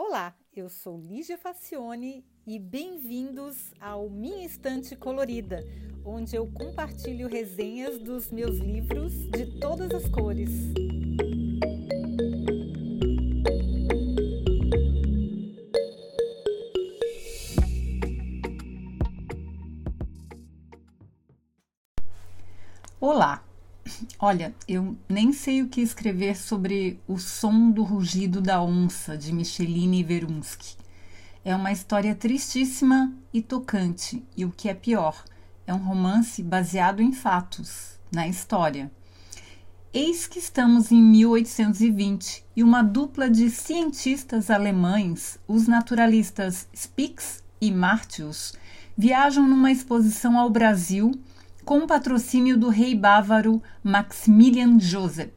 Olá, eu sou Lígia Facione e bem-vindos ao Minha Estante Colorida, onde eu compartilho resenhas dos meus livros de todas as cores. Olá! Olha, eu nem sei o que escrever sobre O Som do Rugido da Onça, de Micheline Verunsky. É uma história tristíssima e tocante, e o que é pior, é um romance baseado em fatos, na história. Eis que estamos em 1820 e uma dupla de cientistas alemães, os naturalistas Spix e Martius, viajam numa exposição ao Brasil com patrocínio do rei bávaro Maximilian Joseph,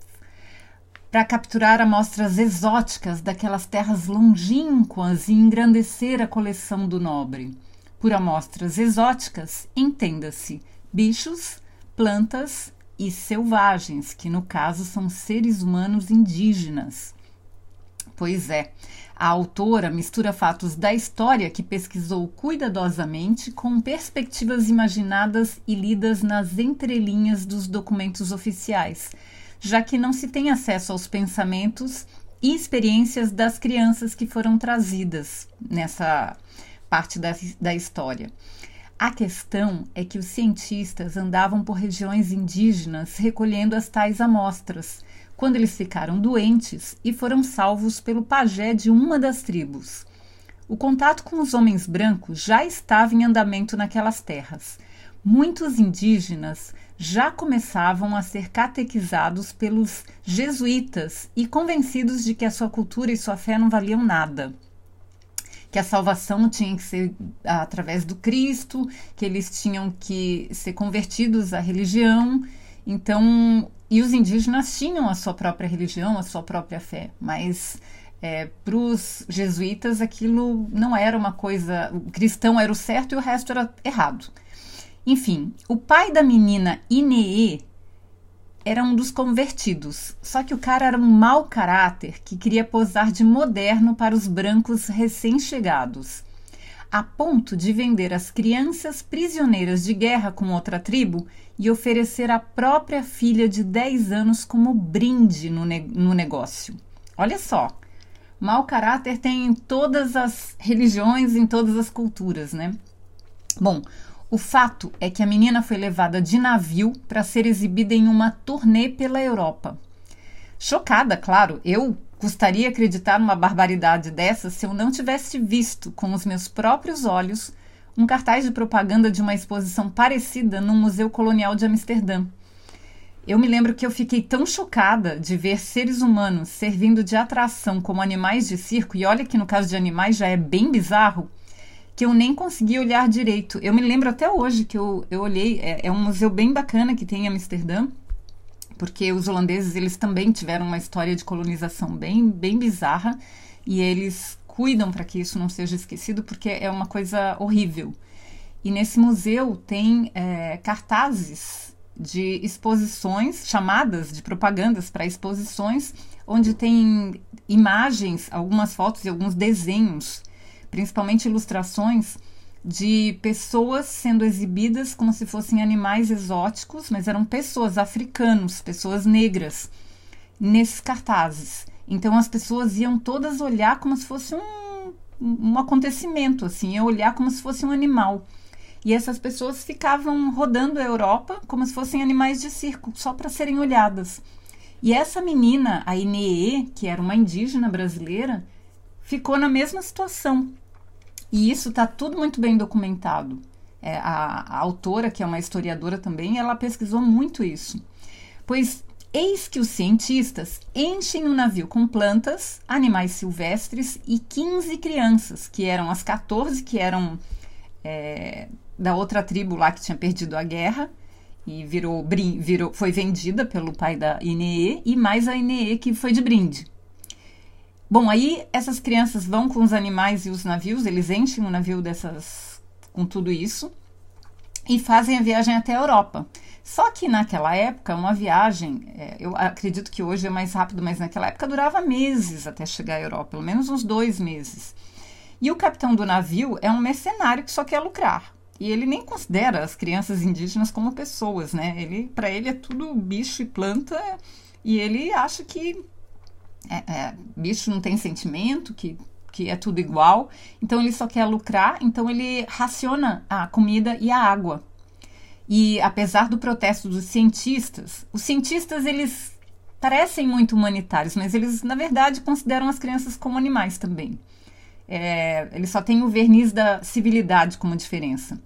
para capturar amostras exóticas daquelas terras longínquas e engrandecer a coleção do nobre. Por amostras exóticas, entenda-se bichos, plantas e selvagens, que no caso são seres humanos indígenas. Pois é, a autora mistura fatos da história que pesquisou cuidadosamente com perspectivas imaginadas e lidas nas entrelinhas dos documentos oficiais, já que não se tem acesso aos pensamentos e experiências das crianças que foram trazidas nessa parte da, da história. A questão é que os cientistas andavam por regiões indígenas recolhendo as tais amostras quando eles ficaram doentes e foram salvos pelo pajé de uma das tribos. O contato com os homens brancos já estava em andamento naquelas terras. Muitos indígenas já começavam a ser catequizados pelos jesuítas e convencidos de que a sua cultura e sua fé não valiam nada. Que a salvação tinha que ser através do Cristo, que eles tinham que ser convertidos à religião. Então, e os indígenas tinham a sua própria religião, a sua própria fé, mas é, para os jesuítas aquilo não era uma coisa. O cristão era o certo e o resto era errado. Enfim, o pai da menina Inee era um dos convertidos, só que o cara era um mau caráter que queria posar de moderno para os brancos recém-chegados a ponto de vender as crianças prisioneiras de guerra com outra tribo e oferecer a própria filha de 10 anos como brinde no, ne no negócio. Olha só, mau caráter tem em todas as religiões, em todas as culturas, né? Bom, o fato é que a menina foi levada de navio para ser exibida em uma turnê pela Europa. Chocada, claro, eu Custaria acreditar numa barbaridade dessa se eu não tivesse visto com os meus próprios olhos um cartaz de propaganda de uma exposição parecida no Museu Colonial de Amsterdã. Eu me lembro que eu fiquei tão chocada de ver seres humanos servindo de atração como animais de circo, e olha que no caso de animais já é bem bizarro, que eu nem consegui olhar direito. Eu me lembro até hoje que eu, eu olhei, é, é um museu bem bacana que tem em Amsterdã, porque os holandeses eles também tiveram uma história de colonização bem, bem bizarra e eles cuidam para que isso não seja esquecido porque é uma coisa horrível. E nesse museu tem é, cartazes de exposições, chamadas de propagandas para exposições, onde tem imagens, algumas fotos e alguns desenhos, principalmente ilustrações de pessoas sendo exibidas como se fossem animais exóticos, mas eram pessoas africanos, pessoas negras, nesses cartazes. Então as pessoas iam todas olhar como se fosse um, um acontecimento, assim, olhar como se fosse um animal. E essas pessoas ficavam rodando a Europa como se fossem animais de circo, só para serem olhadas. E essa menina, a Inee, que era uma indígena brasileira, ficou na mesma situação. E isso está tudo muito bem documentado. É, a, a autora, que é uma historiadora também, ela pesquisou muito isso. Pois Eis que os cientistas enchem o um navio com plantas, animais silvestres e 15 crianças, que eram as 14 que eram é, da outra tribo lá que tinha perdido a guerra e virou, virou, foi vendida pelo pai da Inee, e mais a Inee que foi de brinde. Bom, aí essas crianças vão com os animais e os navios, eles enchem o navio dessas com tudo isso e fazem a viagem até a Europa, Só que naquela época, uma viagem, é, eu acredito que hoje é mais rápido, mas naquela época durava meses até chegar à Europa, pelo menos uns dois meses. E o capitão do navio é um mercenário que só quer lucrar. E ele nem considera as crianças indígenas como pessoas, né? Ele, para ele é tudo bicho e planta, e ele acha que é, é, bicho não tem sentimento, que, que é tudo igual. Então ele só quer lucrar, então ele raciona a comida e a água. E apesar do protesto dos cientistas, os cientistas eles parecem muito humanitários, mas eles na verdade consideram as crianças como animais também. É, eles só têm o verniz da civilidade como diferença.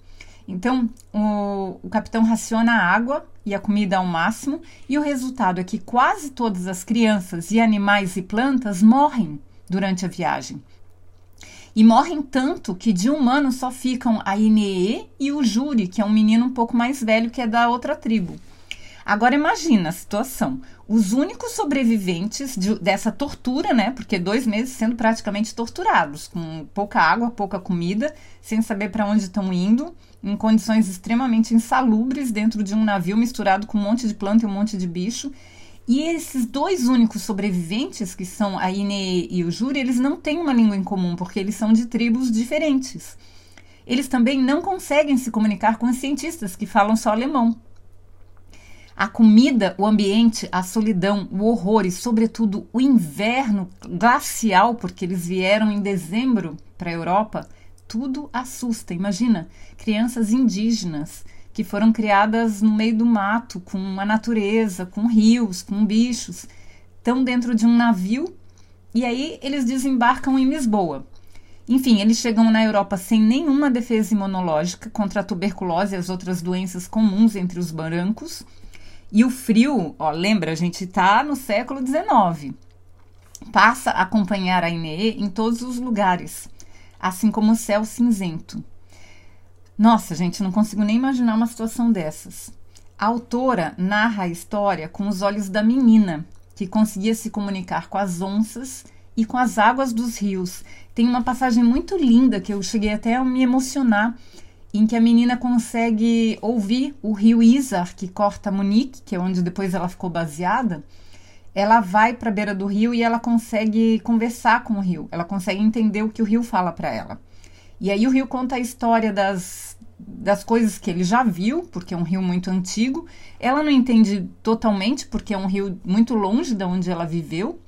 Então, o, o capitão raciona a água e a comida ao máximo, e o resultado é que quase todas as crianças e animais e plantas morrem durante a viagem. E morrem tanto que de um ano só ficam a Inee e o Júri, que é um menino um pouco mais velho que é da outra tribo. Agora imagina a situação. Os únicos sobreviventes de, dessa tortura, né? Porque dois meses sendo praticamente torturados, com pouca água, pouca comida, sem saber para onde estão indo, em condições extremamente insalubres dentro de um navio misturado com um monte de planta e um monte de bicho. E esses dois únicos sobreviventes, que são a Ine e o Júri, eles não têm uma língua em comum, porque eles são de tribos diferentes. Eles também não conseguem se comunicar com os cientistas que falam só alemão. A comida, o ambiente, a solidão, o horror e, sobretudo, o inverno glacial, porque eles vieram em dezembro para a Europa, tudo assusta. Imagina, crianças indígenas que foram criadas no meio do mato, com a natureza, com rios, com bichos, estão dentro de um navio e aí eles desembarcam em Lisboa. Enfim, eles chegam na Europa sem nenhuma defesa imunológica contra a tuberculose e as outras doenças comuns entre os brancos. E o frio, ó, lembra, a gente está no século XIX. Passa a acompanhar a Inê em todos os lugares assim como o céu cinzento. Nossa, gente, não consigo nem imaginar uma situação dessas. A autora narra a história com os olhos da menina, que conseguia se comunicar com as onças e com as águas dos rios. Tem uma passagem muito linda que eu cheguei até a me emocionar, em que a menina consegue ouvir o rio Isar, que corta Munique, que é onde depois ela ficou baseada, ela vai para a beira do rio e ela consegue conversar com o rio, ela consegue entender o que o rio fala para ela. E aí o rio conta a história das, das coisas que ele já viu, porque é um rio muito antigo. Ela não entende totalmente, porque é um rio muito longe de onde ela viveu.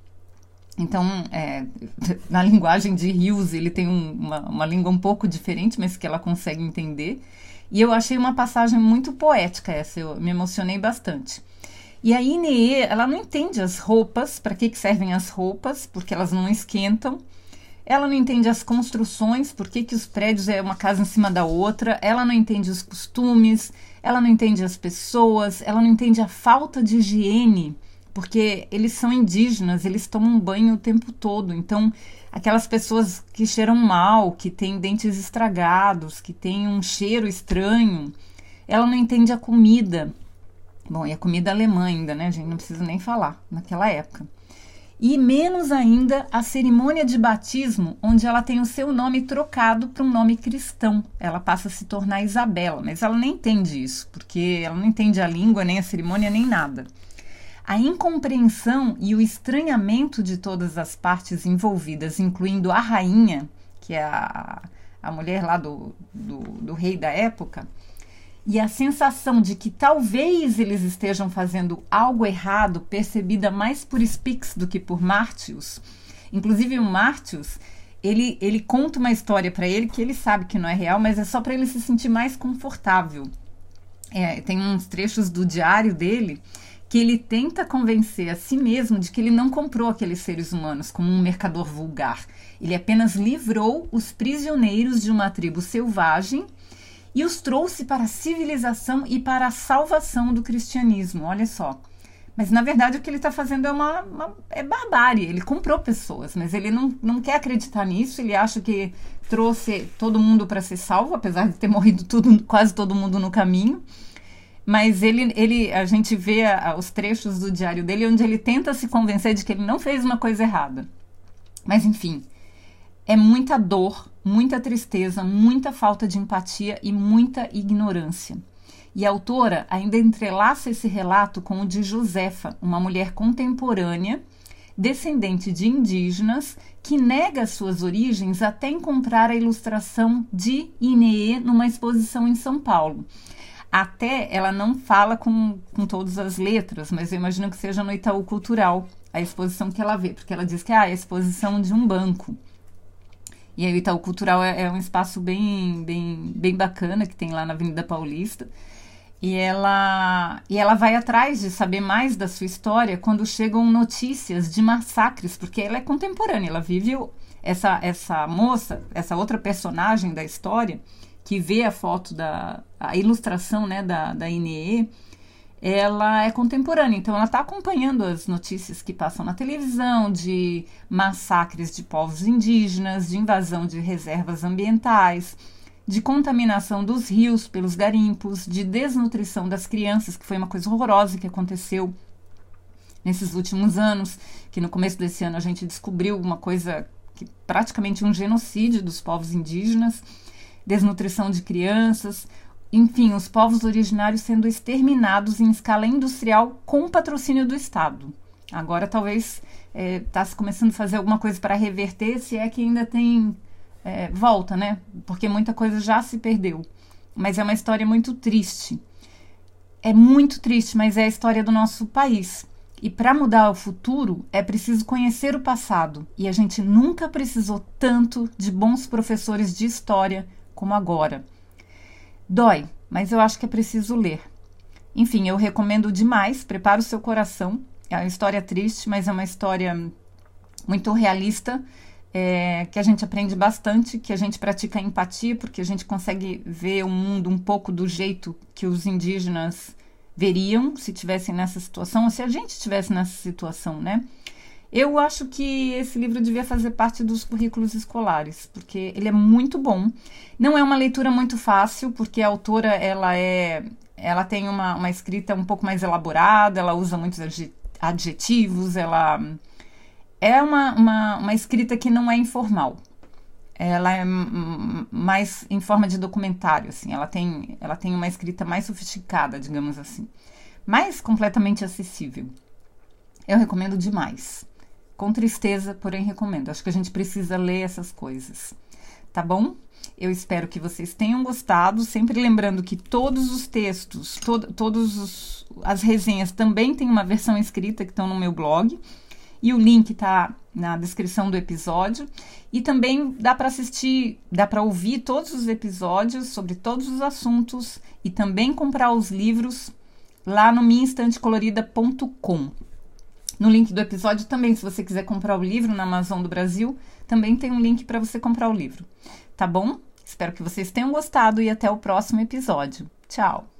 Então, é, na linguagem de rios, ele tem um, uma, uma língua um pouco diferente, mas que ela consegue entender. E eu achei uma passagem muito poética essa, eu me emocionei bastante. E a INE, ela não entende as roupas, para que, que servem as roupas, porque elas não esquentam. Ela não entende as construções, por que, que os prédios é uma casa em cima da outra. Ela não entende os costumes, ela não entende as pessoas, ela não entende a falta de higiene, porque eles são indígenas, eles tomam banho o tempo todo. Então, aquelas pessoas que cheiram mal, que têm dentes estragados, que têm um cheiro estranho, ela não entende a comida Bom, e a comida alemã ainda, né, gente? Não precisa nem falar, naquela época. E menos ainda a cerimônia de batismo, onde ela tem o seu nome trocado para um nome cristão. Ela passa a se tornar Isabela, mas ela nem entende isso, porque ela não entende a língua, nem a cerimônia, nem nada. A incompreensão e o estranhamento de todas as partes envolvidas, incluindo a rainha, que é a, a mulher lá do, do, do rei da época, e a sensação de que talvez eles estejam fazendo algo errado, percebida mais por Spix do que por Martius. Inclusive o Martius, ele, ele conta uma história para ele que ele sabe que não é real, mas é só para ele se sentir mais confortável. É, tem uns trechos do diário dele que ele tenta convencer a si mesmo de que ele não comprou aqueles seres humanos como um mercador vulgar. Ele apenas livrou os prisioneiros de uma tribo selvagem e os trouxe para a civilização e para a salvação do cristianismo. Olha só. Mas na verdade o que ele está fazendo é uma, uma, é barbárie. Ele comprou pessoas, mas ele não, não quer acreditar nisso. Ele acha que trouxe todo mundo para ser salvo, apesar de ter morrido tudo, quase todo mundo no caminho. Mas ele, ele, a gente vê a, a, os trechos do diário dele onde ele tenta se convencer de que ele não fez uma coisa errada. Mas enfim, é muita dor, muita tristeza, muita falta de empatia e muita ignorância. E a autora ainda entrelaça esse relato com o de Josefa, uma mulher contemporânea, descendente de indígenas, que nega suas origens até encontrar a ilustração de Inee numa exposição em São Paulo. Até ela não fala com, com todas as letras, mas eu imagino que seja no Itaú Cultural a exposição que ela vê, porque ela diz que ah, é a exposição de um banco. E aí o Itaú Cultural é, é um espaço bem, bem, bem bacana que tem lá na Avenida Paulista. E ela, e ela vai atrás de saber mais da sua história quando chegam notícias de massacres, porque ela é contemporânea, ela vive essa, essa moça, essa outra personagem da história, que vê a foto da a ilustração né, da, da INE, ela é contemporânea, então ela está acompanhando as notícias que passam na televisão de massacres de povos indígenas, de invasão de reservas ambientais de contaminação dos rios pelos garimpos, de desnutrição das crianças, que foi uma coisa horrorosa que aconteceu nesses últimos anos, que no começo desse ano a gente descobriu uma coisa que praticamente um genocídio dos povos indígenas, desnutrição de crianças, enfim, os povos originários sendo exterminados em escala industrial com patrocínio do Estado. Agora talvez está é, se começando a fazer alguma coisa para reverter, se é que ainda tem é, volta, né? Porque muita coisa já se perdeu. Mas é uma história muito triste. É muito triste, mas é a história do nosso país. E para mudar o futuro é preciso conhecer o passado. E a gente nunca precisou tanto de bons professores de história como agora. Dói, mas eu acho que é preciso ler. Enfim, eu recomendo demais. Prepara o seu coração. É uma história triste, mas é uma história muito realista é, que a gente aprende bastante, que a gente pratica empatia, porque a gente consegue ver o mundo um pouco do jeito que os indígenas veriam se tivessem nessa situação, ou se a gente estivesse nessa situação, né? Eu acho que esse livro devia fazer parte dos currículos escolares, porque ele é muito bom. Não é uma leitura muito fácil, porque a autora ela é, ela tem uma, uma escrita um pouco mais elaborada, ela usa muitos adjetivos, ela é uma, uma, uma escrita que não é informal. Ela é mais em forma de documentário, assim. Ela tem, ela tem uma escrita mais sofisticada, digamos assim. Mais completamente acessível. Eu recomendo demais. Com tristeza, porém recomendo. Acho que a gente precisa ler essas coisas. Tá bom? Eu espero que vocês tenham gostado. Sempre lembrando que todos os textos, to todas as resenhas também têm uma versão escrita que estão no meu blog e o link está na descrição do episódio. E também dá para assistir, dá para ouvir todos os episódios sobre todos os assuntos e também comprar os livros lá no minhainstantecolorida.com. No link do episódio também, se você quiser comprar o livro na Amazon do Brasil, também tem um link para você comprar o livro. Tá bom? Espero que vocês tenham gostado e até o próximo episódio. Tchau!